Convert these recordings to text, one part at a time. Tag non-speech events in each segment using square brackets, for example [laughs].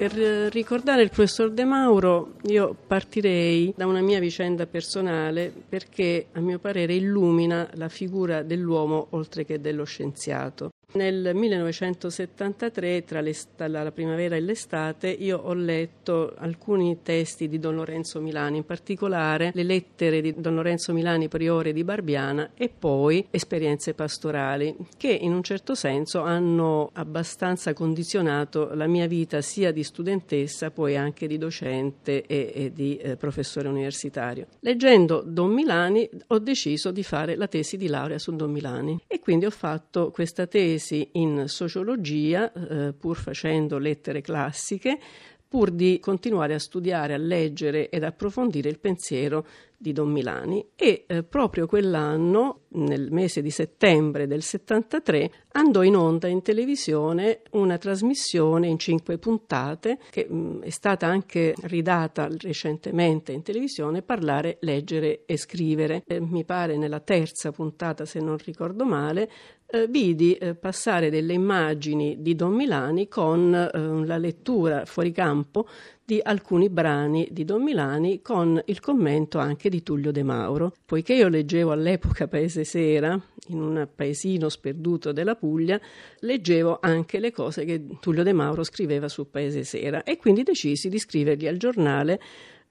Per ricordare il professor De Mauro io partirei da una mia vicenda personale perché a mio parere illumina la figura dell'uomo oltre che dello scienziato. Nel 1973, tra la primavera e l'estate, io ho letto alcuni testi di Don Lorenzo Milani, in particolare le lettere di Don Lorenzo Milani, priore di Barbiana, e poi esperienze pastorali, che in un certo senso hanno abbastanza condizionato la mia vita sia di studentessa, poi anche di docente e, e di eh, professore universitario. Leggendo Don Milani ho deciso di fare la tesi di laurea su Don Milani e quindi ho fatto questa tesi tesi in sociologia, eh, pur facendo lettere classiche, pur di continuare a studiare, a leggere ed approfondire il pensiero di Don Milani e eh, proprio quell'anno, nel mese di settembre del 73, andò in onda in televisione una trasmissione in cinque puntate che mh, mm, è stata anche ridata recentemente in televisione, Parlare, leggere e scrivere. Eh, mi pare nella terza puntata, se non ricordo male, eh, vidi eh, passare delle immagini di Don Milani con eh, la lettura fuori campo di alcuni brani di Don Milani con il commento anche di Tullio De Mauro. Poiché io leggevo all'epoca Paese Sera, in un paesino sperduto della Puglia, leggevo anche le cose che Tullio De Mauro scriveva su Paese Sera e quindi decisi di scrivergli al giornale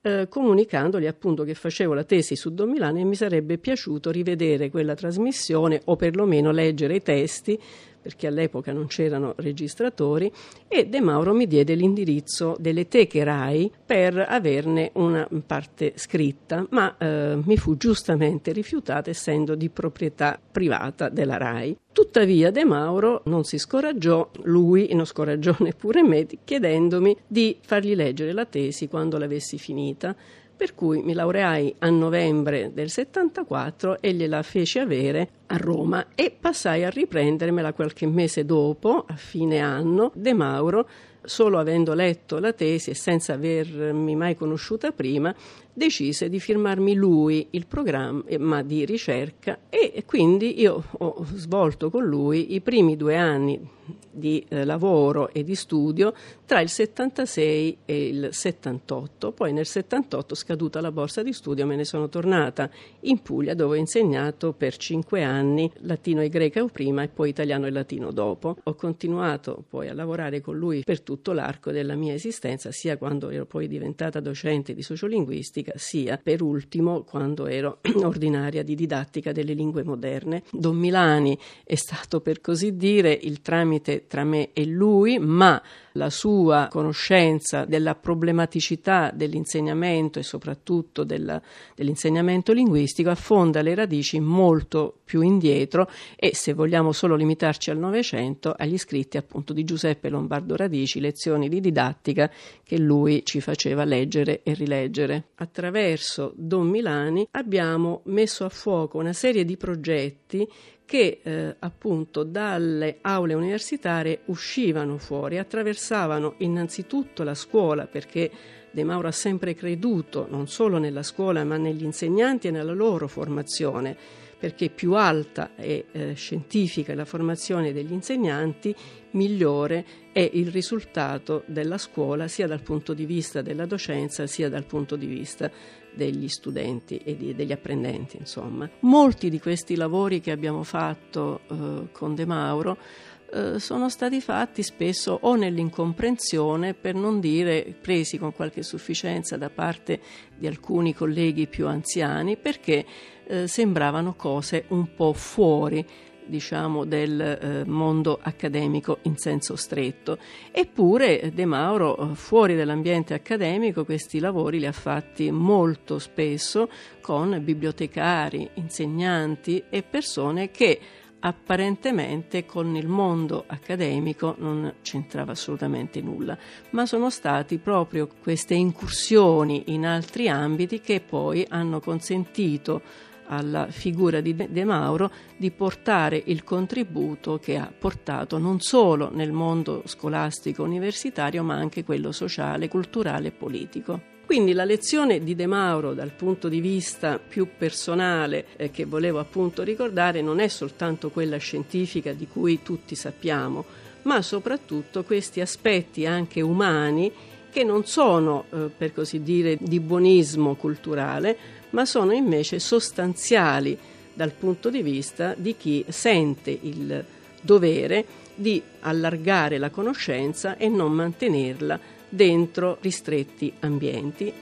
eh, comunicandogli appunto che facevo la tesi su Don Milano e mi sarebbe piaciuto rivedere quella trasmissione o perlomeno leggere i testi perché all'epoca non c'erano registratori, e De Mauro mi diede l'indirizzo delle teche RAI per averne una parte scritta, ma eh, mi fu giustamente rifiutata essendo di proprietà privata della RAI. Tuttavia De Mauro non si scoraggiò, lui non scoraggiò [laughs] neppure me, chiedendomi di fargli leggere la tesi quando l'avessi finita per cui mi laureai a novembre del 74 e gliela feci avere a Roma e passai a riprendermela qualche mese dopo, a fine anno, De Mauro solo avendo letto la tesi e senza avermi mai conosciuta prima, decise di firmarmi lui il programma di ricerca e quindi io ho svolto con lui i primi due anni di eh, lavoro e di studio tra il 76 e il 78. Poi nel 78, scaduta la borsa di studio, me ne sono tornata in Puglia dove ho insegnato per cinque anni latino e greco prima e poi italiano e latino dopo. Ho continuato poi a lavorare con lui per tutto l'arco della mia esistenza, sia quando ero poi diventata docente di sociolinguistica, sia per ultimo quando ero [clears throat] ordinaria di didattica delle lingue moderne. Don Milani è stato per così dire il tramite tra me e lui, ma la sua conoscenza della problematicità dell'insegnamento e soprattutto della, dell'insegnamento linguistico affonda le radici molto più indietro e se vogliamo solo limitarci al Novecento agli scritti appunto di Giuseppe Lombardo Radici, lezioni di didattica che lui ci faceva leggere e rileggere. Attraverso Don Milani abbiamo messo a fuoco una serie di progetti che eh, appunto dalle aule universitarie uscivano fuori, attraversavano innanzitutto la scuola perché De Mauro ha sempre creduto non solo nella scuola ma negli insegnanti e nella loro formazione perché più alta e eh, scientifica è la formazione degli insegnanti, migliore è il risultato della scuola sia dal punto di vista della docenza sia dal punto di vista degli studenti e di, degli apprendenti. Insomma. Molti di questi lavori che abbiamo fatto eh, con De Mauro eh, sono stati fatti spesso o nell'incomprensione, per non dire presi con qualche sufficienza da parte di alcuni colleghi più anziani, perché eh, sembravano cose un po' fuori diciamo, del eh, mondo accademico in senso stretto. Eppure De Mauro, eh, fuori dall'ambiente accademico, questi lavori li ha fatti molto spesso con bibliotecari, insegnanti e persone che apparentemente con il mondo accademico non c'entrava assolutamente nulla, ma sono stati proprio queste incursioni in altri ambiti che poi hanno consentito alla figura di De Mauro di portare il contributo che ha portato non solo nel mondo scolastico universitario ma anche quello sociale, culturale e politico. Quindi la lezione di De Mauro dal punto di vista più personale eh, che volevo appunto ricordare non è soltanto quella scientifica di cui tutti sappiamo, ma soprattutto questi aspetti anche umani che non sono, eh, per così dire, di buonismo culturale, ma sono invece sostanziali dal punto di vista di chi sente il dovere di allargare la conoscenza e non mantenerla dentro ristretti ambienti.